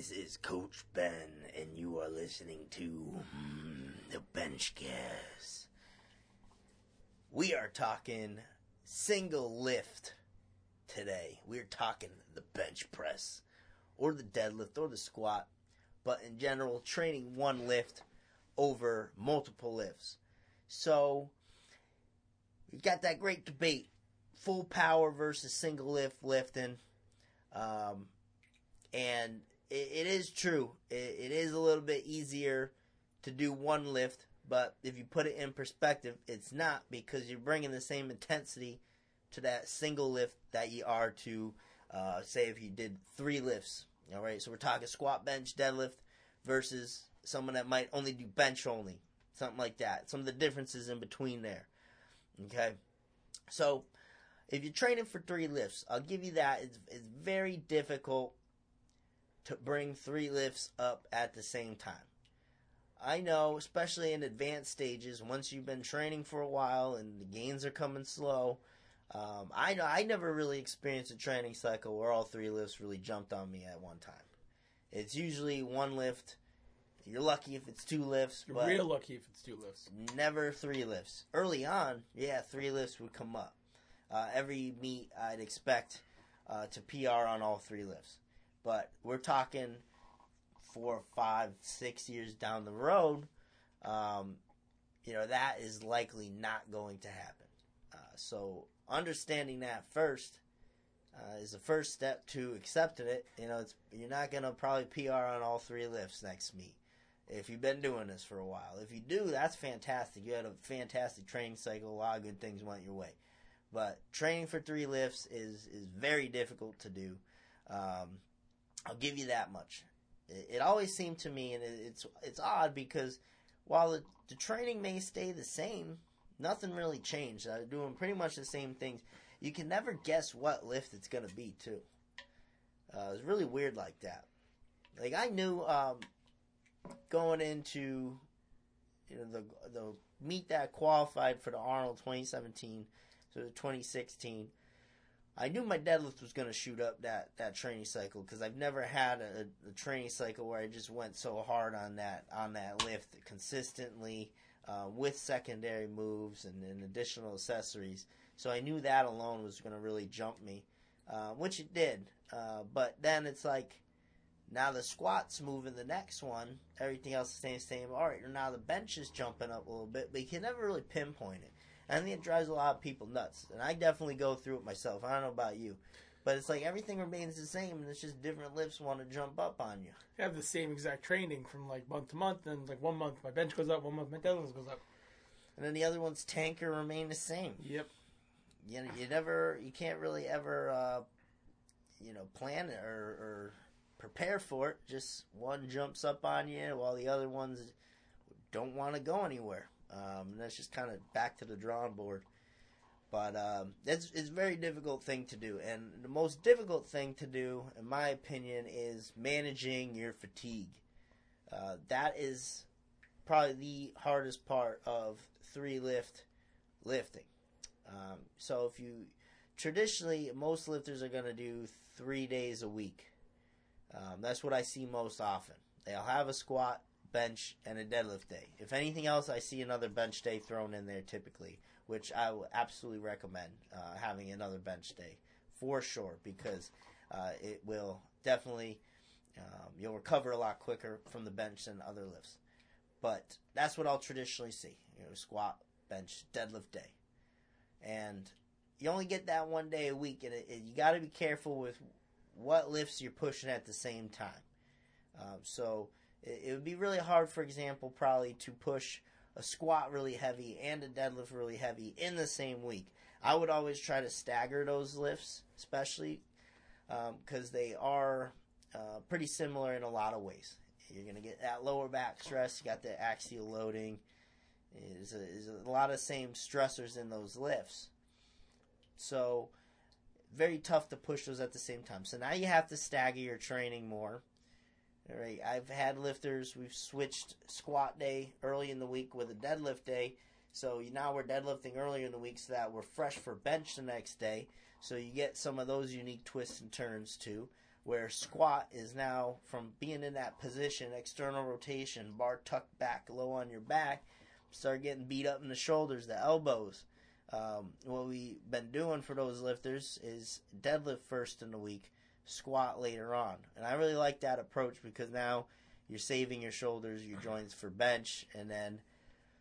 This is Coach Ben, and you are listening to mm, the Benchcast. We are talking single lift today. We're talking the bench press, or the deadlift, or the squat, but in general, training one lift over multiple lifts. So, we've got that great debate full power versus single lift lifting. Um, and it, it is true. It, it is a little bit easier to do one lift, but if you put it in perspective, it's not because you're bringing the same intensity to that single lift that you are to, uh, say, if you did three lifts. All right, so we're talking squat, bench, deadlift versus someone that might only do bench only, something like that. Some of the differences in between there. Okay, so if you're training for three lifts, I'll give you that. It's, it's very difficult to bring three lifts up at the same time. I know, especially in advanced stages, once you've been training for a while and the gains are coming slow. Um, I know I never really experienced a training cycle where all three lifts really jumped on me at one time. It's usually one lift. You're lucky if it's two lifts. You're real lucky if it's two lifts. Never three lifts. Early on, yeah, three lifts would come up. Uh, every meet, I'd expect uh, to PR on all three lifts. But we're talking four, five, six years down the road. Um, you know that is likely not going to happen. Uh, so understanding that first uh, is the first step to accepting it. You know, it's you're not going to probably PR on all three lifts next meet if you've been doing this for a while. If you do, that's fantastic. You had a fantastic training cycle. A lot of good things went your way. But training for three lifts is is very difficult to do. Um, I'll give you that much. It, it always seemed to me, and it, it's it's odd because while the, the training may stay the same, nothing really changed. I'm doing pretty much the same things. You can never guess what lift it's going to be, too. Uh, it's really weird like that. Like I knew um, going into you know the the meet that qualified for the Arnold 2017 so the 2016. I knew my deadlift was going to shoot up that, that training cycle because I've never had a, a, training cycle where I just went so hard on that on that lift consistently uh, with secondary moves and, and, additional accessories. So I knew that alone was going to really jump me, uh, which it did. Uh, but then it's like now the squats moving the next one, everything else the same. All right, now the bench is jumping up a little bit, but you can never really pinpoint it. I think it drives a lot of people nuts, and I definitely go through it myself. I don't know about you, but it's like everything remains the same, and it's just different lifts want to jump up on you. I have the same exact training from like month to month, and like one month my bench goes up, one month my deadlift goes up, and then the other ones tank or remain the same. Yep. You know, you never, you can't really ever, uh, you know, plan it or, or prepare for it. Just one jumps up on you while the other ones don't want to go anywhere. Um, and that's just kind of back to the drawing board. But um, it's, it's a very difficult thing to do. And the most difficult thing to do, in my opinion, is managing your fatigue. Uh, that is probably the hardest part of three lift lifting. Um, so if you traditionally most lifters are going to do three days a week. Um, that's what I see most often. They'll have a squat, bench, and a deadlift day. If anything else, I see another bench day thrown in there typically, which I would absolutely recommend uh, having another bench day for sure because uh, it will definitely um, you'll recover a lot quicker from the bench than other lifts. But that's what I'll traditionally see: you know, squat, bench, deadlift day, and you only get that one day a week, and it, it, you got to be careful with what lifts you're pushing at the same time. Um, so it would be really hard, for example, probably to push a squat really heavy and a deadlift really heavy in the same week. I would always try to stagger those lifts, especially because um, they are uh, pretty similar in a lot of ways. You're going to get that lower back stress, you got the axial loading. There's a, a lot of same stressors in those lifts. So, very tough to push those at the same time. So now you have to stagger your training more. All right, I've had lifters. We've switched squat day early in the week with a deadlift day. So now we're deadlifting earlier in the week so that we're fresh for bench the next day. So you get some of those unique twists and turns too. where squat is now from being in that position, external rotation, bar tucked back low on your back, start getting beat up in the shoulders, the elbows. Um, what we've been doing for those lifters is deadlift first in the week, squat later on. And I really like that approach because now you're saving your shoulders, your joints for bench, and then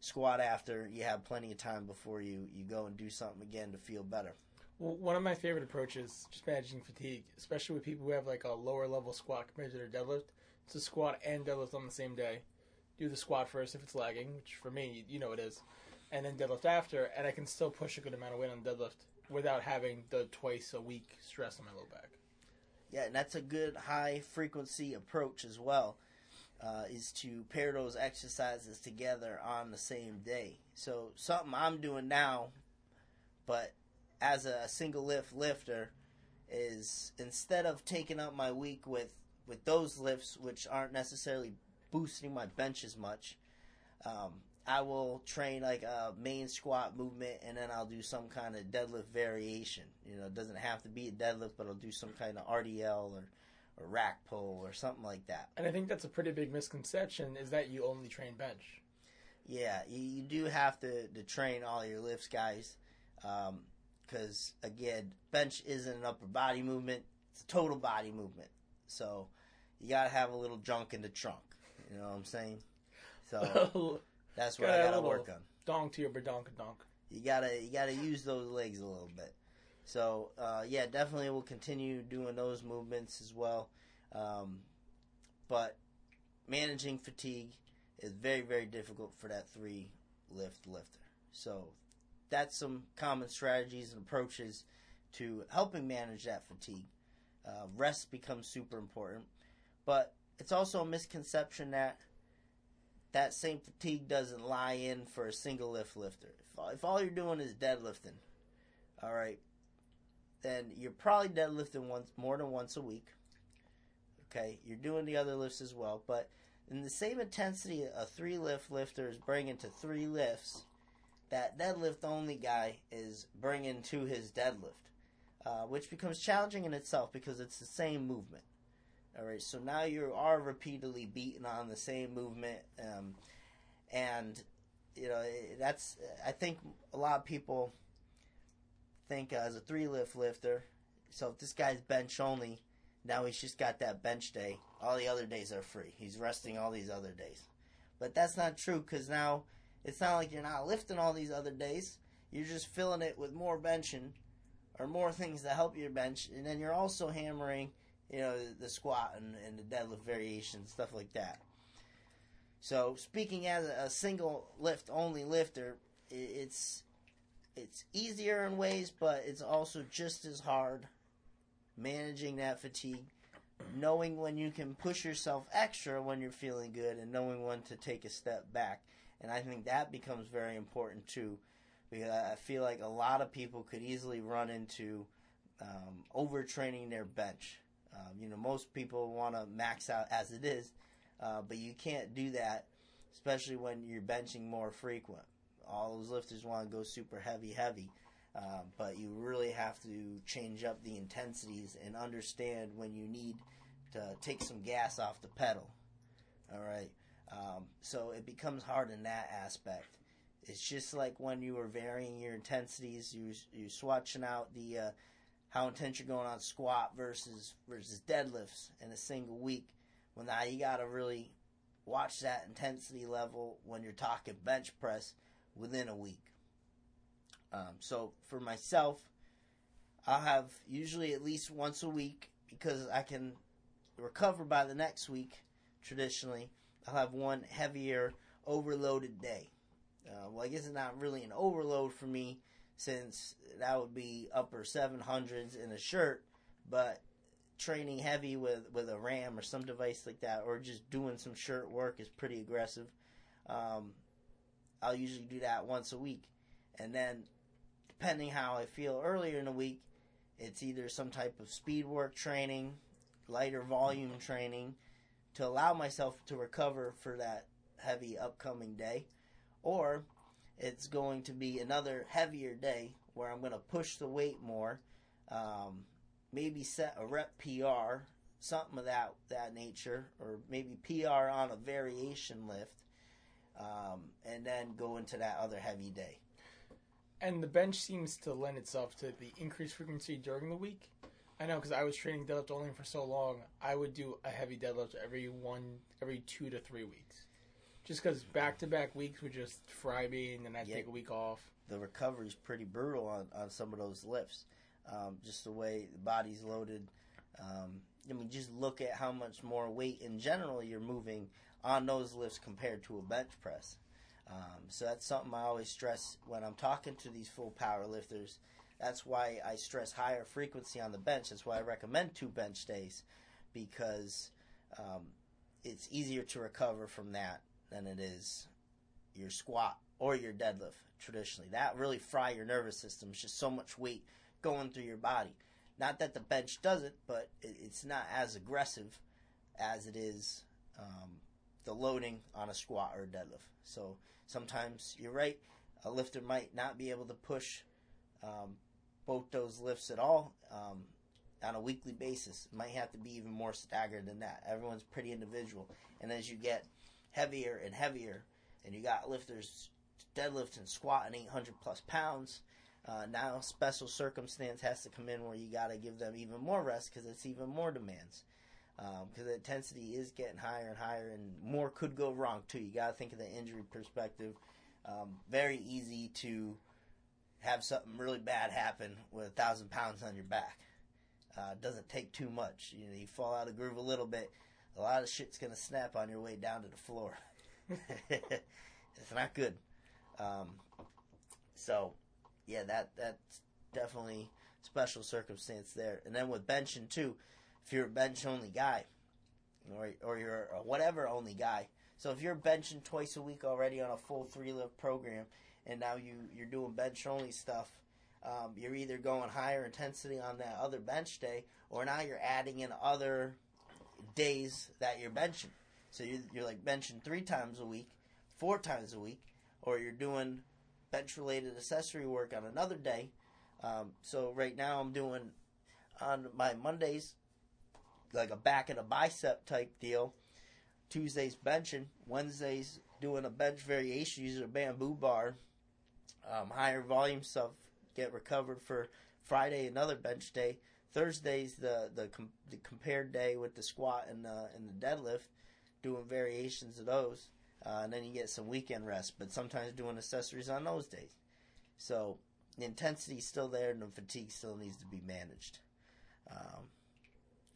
squat after you have plenty of time before you, you go and do something again to feel better. Well, one of my favorite approaches, just managing fatigue, especially with people who have like a lower level squat compared to their deadlift, to squat and deadlift on the same day. Do the squat first if it's lagging, which for me, you know it is, and then deadlift after, and I can still push a good amount of weight on deadlift without having the twice a week stress on my low back. Yeah, and that's a good high frequency approach as well. Uh, is to pair those exercises together on the same day. So something I'm doing now, but as a single lift lifter, is instead of taking up my week with with those lifts which aren't necessarily boosting my bench as much, um, I will train like a main squat movement and then I'll do some kind of deadlift variation. You know, it doesn't have to be a deadlift, but I'll do some kind of RDL or or rack pull or something like that. And I think that's a pretty big misconception is that you only train bench. Yeah, you, you do have to, to train all your lifts, guys. Because, um, again, bench isn't an upper body movement, it's a total body movement. So you got to have a little junk in the trunk. You know what I'm saying? So that's what I got to work on. Donk to your badonk donk. You gotta you gotta use those legs a little bit. So uh, yeah, definitely we'll continue doing those movements as well. Um, but managing fatigue is very very difficult for that three lift lifter. So that's some common strategies and approaches to helping manage that fatigue. Uh, rest becomes super important, but it's also a misconception that that same fatigue doesn't lie in for a single lift lifter. If, if all you're doing is deadlifting, all right, then you're probably deadlifting once more than once a week. Okay, you're doing the other lifts as well, but in the same intensity a three lift lifter is bringing to three lifts, that deadlift only guy is bringing to his deadlift, uh, which becomes challenging in itself because it's the same movement. All right, so now you are repeatedly beaten on the same movement, um, and you know that's. I think a lot of people think uh, as a three lift lifter. So if this guy's bench only, now he's just got that bench day. All the other days are free. He's resting all these other days, but that's not true because now it's not like you're not lifting all these other days. You're just filling it with more benching or more things to help your bench, and then you're also hammering you know, the, the squat and, and, the deadlift variation, stuff like that. So, speaking as a, single lift only lifter, it, it's it's easier in ways, but it's also just as hard managing that fatigue, knowing when you can push yourself extra when you're feeling good, and knowing when to take a step back. And I think that becomes very important too, because I feel like a lot of people could easily run into um, overtraining their bench um, you know, most people want to max out as it is, uh, but you can't do that, especially when you're benching more frequent. All those lifters want to go super heavy, heavy, uh, but you really have to change up the intensities and understand when you need to take some gas off the pedal. All right, um, so it becomes hard in that aspect. It's just like when you were varying your intensities, you you swatching out the uh, how intense you're going on squat versus versus deadlifts in a single week. Well, now you got to really watch that intensity level when you're talking bench press within a week. Um, so for myself, I'll have usually at least once a week because I can recover by the next week. Traditionally, I'll have one heavier overloaded day. Uh, well, I guess it's not really an overload for me since that would be upper 700s in a shirt, but training heavy with, with a RAM or some device like that, or just doing some shirt work is pretty aggressive. Um, I'll usually do that once a week. And then, depending how I feel earlier in the week, it's either some type of speed work training, lighter volume training to allow myself to recover for that heavy upcoming day, or it's going to be another heavier day where I'm going to push the weight more, um, maybe set a rep PR, something of that that nature, or maybe PR on a variation lift, um, and then go into that other heavy day. And the bench seems to lend itself to the increased frequency during the week. I know because I was training deadlift only for so long. I would do a heavy deadlift every one, every two to three weeks, just because back to back weeks would just fry me, and then I'd Yeah. take a week off. The recovery's pretty brutal on, on some of those lifts. Um, just the way the body's loaded. Um, I mean, just look at how much more weight in general you're moving on those lifts compared to a bench press. Um, so that's something I always stress when I'm talking to these full power lifters. That's why I stress higher frequency on the bench. That's why I recommend two bench days because um, it's easier to recover from that than it is your squat or your deadlift traditionally. That really fry your nervous system. It's just so much weight going through your body. Not that the bench doesn't, but it, it's not as aggressive as it is um, the loading on a squat or a deadlift. So sometimes you're right. A lifter might not be able to push um, both those lifts at all um, on a weekly basis. It might have to be even more staggered than that. Everyone's pretty individual, and as you get heavier and heavier, and you got lifters deadlifting, squatting 800 plus pounds. Uh, now special circumstance has to come in where you got to give them even more rest because it's even more demands. Because the intensity is getting higher and higher, and more could go wrong too. You got to think of the injury perspective. Um, very easy to have something really bad happen with a thousand pounds on your back. Uh, doesn't take too much. You know, you fall out of groove a little bit, a lot of shit's gonna snap on your way down to the floor. it's not good. Um, so, yeah, that that's definitely special circumstance there. And then with benching too, if you're a bench only guy, or or you're a whatever only guy. So if you're benching twice a week already on a full three lift program, and now you you're doing bench only stuff, um, you're either going higher intensity on that other bench day, or now you're adding in other days that you're benching. So you're, you're like benching three times a week, four times a week, or you're doing bench related accessory work on another day. Um, so right now I'm doing on my Mondays like a back and a bicep type deal. Tuesdays benching, Wednesdays doing a bench variation using a bamboo bar. Um, higher volume stuff get recovered for Friday another bench day. Thursdays the the, com- the compared day with the squat and the and the deadlift, doing variations of those, uh, and then you get some weekend rest. But sometimes doing accessories on those days. So the intensity's still there, and the fatigue still needs to be managed. Um,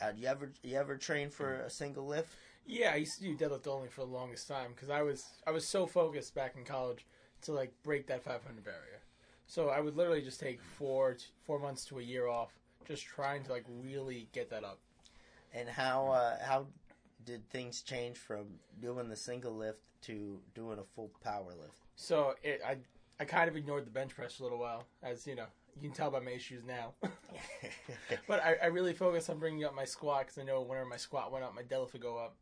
uh, you ever you ever train for a single lift? Yeah, I used to do deadlift only for the longest time because I was I was so focused back in college to like break that 500 barrier. So I would literally just take four four months to a year off, just trying to like really get that up. And how uh, how did things change from doing the single lift to doing a full power lift? So it, I I kind of ignored the bench press for a little while, as you know you can tell by my issues now. but I, I really focused on bringing up my squat because I know whenever my squat went up, my deadlift would go up,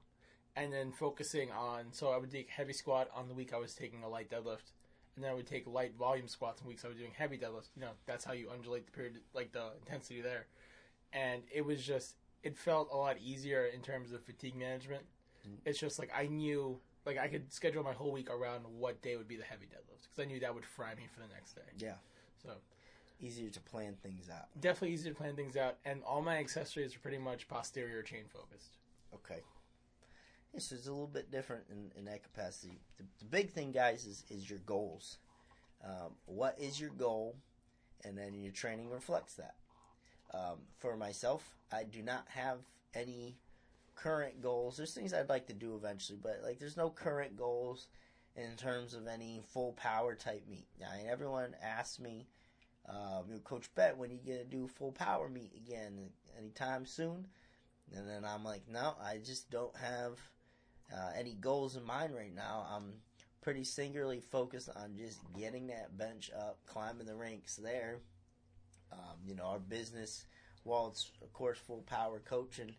and then focusing on. So I would take heavy squat on the week I was taking a light deadlift, and then I would take light volume squats on weeks I was doing heavy deadlifts. You know, that's how you undulate the period, like the intensity there, and it was just it felt a lot easier in terms of fatigue management. Mm-hmm. It's just like I knew. Like I could schedule my whole week around what day would be the heavy deadlift because I knew that would fry me for the next day. Yeah, So easier to plan things out. definitely easier to plan things out, and all my accessories are pretty much posterior chain focused. Okay. This is a little bit different in, in that capacity. The, the big thing, guys, is, is your goals. Um, what is your goal? And then your training reflects that. Um, for myself, I do not have any current goals. There's things I'd like to do eventually, but like there's no current goals in terms of any full power type meet. Mean, everyone asks me, um, Coach Ben, when you gonna do full power meet again? Anytime soon? And then I'm like, no, I just don't have uh, any goals in mind right now. I'm pretty singularly focused on just getting that bench up, climbing the ranks there. Um, you know, our business, while it's of course full power coaching,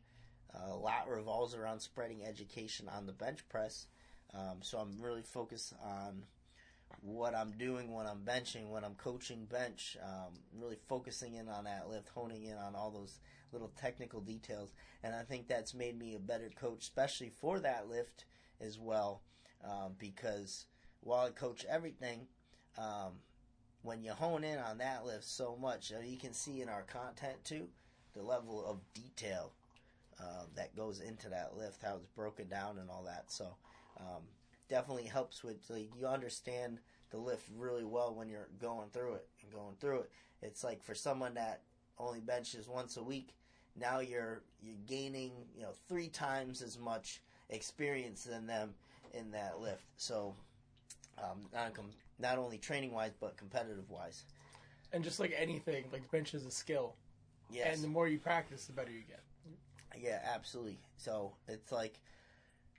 uh, a lot revolves around spreading education on the bench press. Um, so I'm really focused on what I'm doing when I'm benching, when I'm coaching bench, um, really focusing in on that lift, honing in on all those little technical details. And I think that's made me a better coach, especially for that lift as well, um, because while I coach everything, um, when you hone in on that lift so much, uh, you can see in our content too the level of detail uh, that goes into that lift, how it's broken down and all that. So um, definitely helps with like you understand the lift really well when you're going through it and going through it. It's like for someone that only benches once a week, now you're you're gaining you know three times as much experience than them in that lift. So um, not com- not only training wise but competitive wise. And just like anything, like bench is a skill. Yes. And the more you practice, the better you get. Yeah, absolutely. So it's like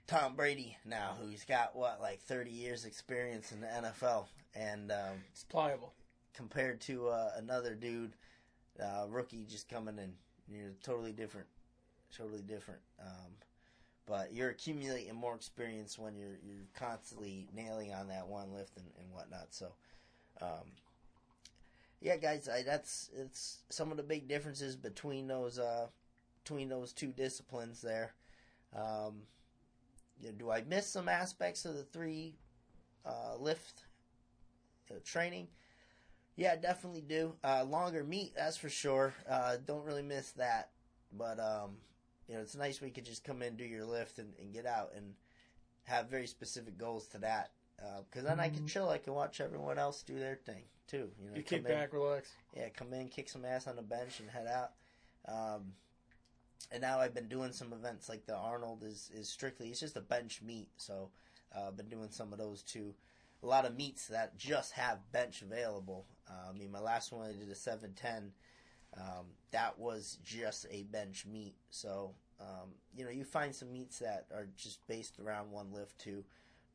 Tom Brady now, who's got what like 30 years experience in the NFL, and um, It's pliable. compared to uh, another dude, uh, rookie just coming in, you know, totally different, totally different. Um, but you're accumulating more experience when you're you're constantly nailing on that one lift and, and whatnot. So, um, yeah, guys, I, that's it's some of the big differences between those uh, between those two disciplines there. Um, do I miss some aspects of the three uh, lift uh, training? Yeah, definitely do. Uh, longer meet, that's for sure. Uh, don't really miss that. But, um, you know, it's nice we can just come in, do your lift, and, and get out and have very specific goals to that. Because then I can Mhm. chill. I can watch everyone else do their thing, too. You know, You kick in- back, relax. yeah, come in, kick some ass on the bench, and head out. Um, and now I've been doing some events like the Arnold is is strictly it's just a bench meet, so uh, I've been doing some of those too. A lot of meets that just have bench available. Uh, I mean, my last one I did a seven ten. Um, that was just a bench meet. So um, you know, you find some meets that are just based around one lift too.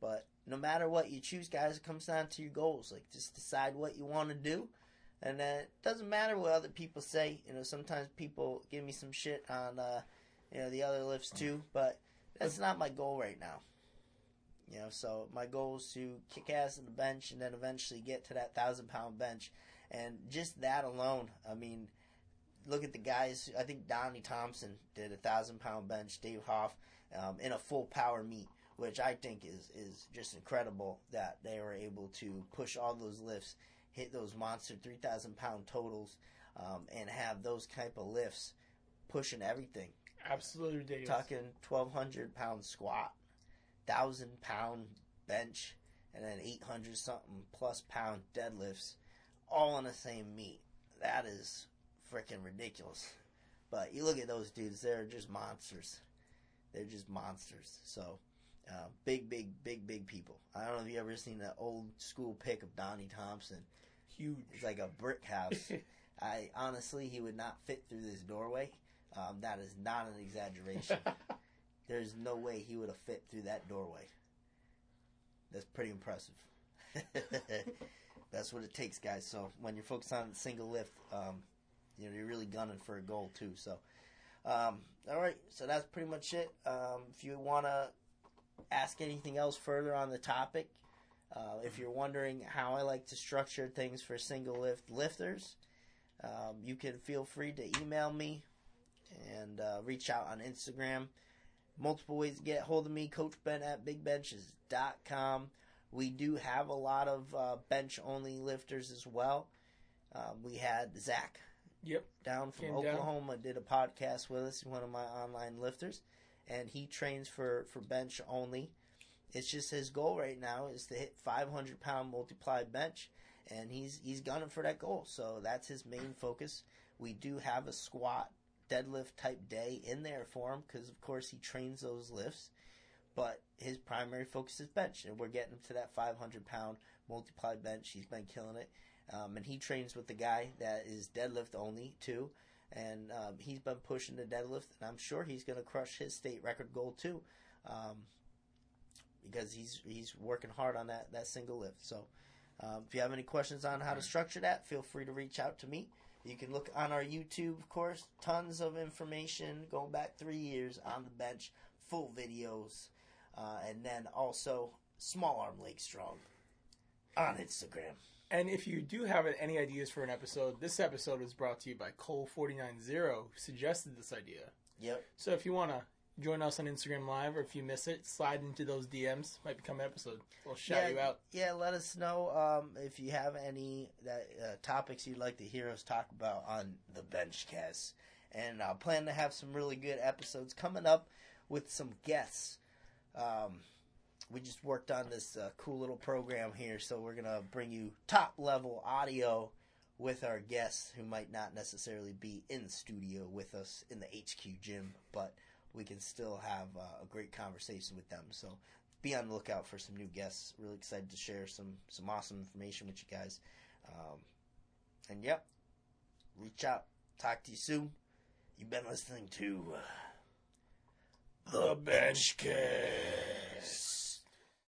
But no matter what you choose, guys, it comes down to your goals. Like just decide what you want to do. And uh, it doesn't matter what other people say. You know, sometimes people give me some shit on, uh, you know, the other lifts too. But that's not my goal right now. You know, so my goal is to kick ass on the bench and then eventually get to that thousand pound bench. And just that alone, I mean, look at the guys. I think Donnie Thompson did a thousand pound bench. Dave Hoff um, in a full power meet, which I think is is just incredible that they were able to push all those lifts hit those monster 3,000 pound totals um, and have those type of lifts pushing everything. Absolutely ridiculous. Talking 1,200 pound squat, 1,000 pound bench, and then 800 something plus pound deadlifts all on the same meet. That is freaking ridiculous. But you look at those dudes, they're just monsters. They're just monsters. So, uh, big, big, big, big people. I don't know if you ever seen the old school pic of Donnie Thompson. Huge. It's like a brick house. I honestly, he would not fit through this doorway. Um, that is not an exaggeration. There's no way he would have fit through that doorway. That's pretty impressive. That's what it takes, guys. So when you're focused on single lift, um, you know you're really gunning for a goal too. So, um, all right. So that's pretty much it. Um, if you want to ask anything else further on the topic, uh, if you're wondering how I like to structure things for single lift lifters, um, you can feel free to email me and uh, reach out on Instagram. Multiple ways to get hold of me, Coach Ben at bigbenches.com. We do have a lot of uh, bench only lifters as well. Um, we had Zach Yep. down from Came down. Oklahoma, did a podcast with us, one of my online lifters, and he trains for, for bench only. It's just his goal right now is to hit 500 pound multiplied bench, and he's he's gunning for that goal. So that's his main focus. We do have a squat deadlift type day in there for him because of course he trains those lifts, but his primary focus is bench, and we're getting to that 500 pound multiplied bench. He's been killing it, um, and he trains with the guy that is deadlift only too. And um, he's been pushing the deadlift, and I'm sure he's going to crush his state record goal too. Um, because he's he's working hard on that that single lift. So, um, if you have any questions on how to structure that, feel free to reach out to me. You can look on our YouTube, of course, tons of information going back three years on the bench, full videos, uh, and then also small arm leg strong. on Instagram. And if you do have any ideas for an episode, this episode was brought to you by Cole490, who suggested this idea. Yep. So if you want to join us on Instagram Live, or if you miss it, slide into those DMs. Might become an episode. We'll shout yeah, you out. Yeah, let us know um, if you have any that uh, topics you'd like to hear us talk about on the Benchcast. And I plan to have some really good episodes coming up with some guests. Um, we just worked on this uh, cool little program here, so we're gonna bring you top level audio with our guests who might not necessarily be in studio with us in the HQ gym, but we can still have uh, a great conversation with them. So be on the lookout for some new guests. Really excited to share some some awesome information with you guys. Um, and yep, reach out. Talk to you soon. You've been listening to the Benchcast.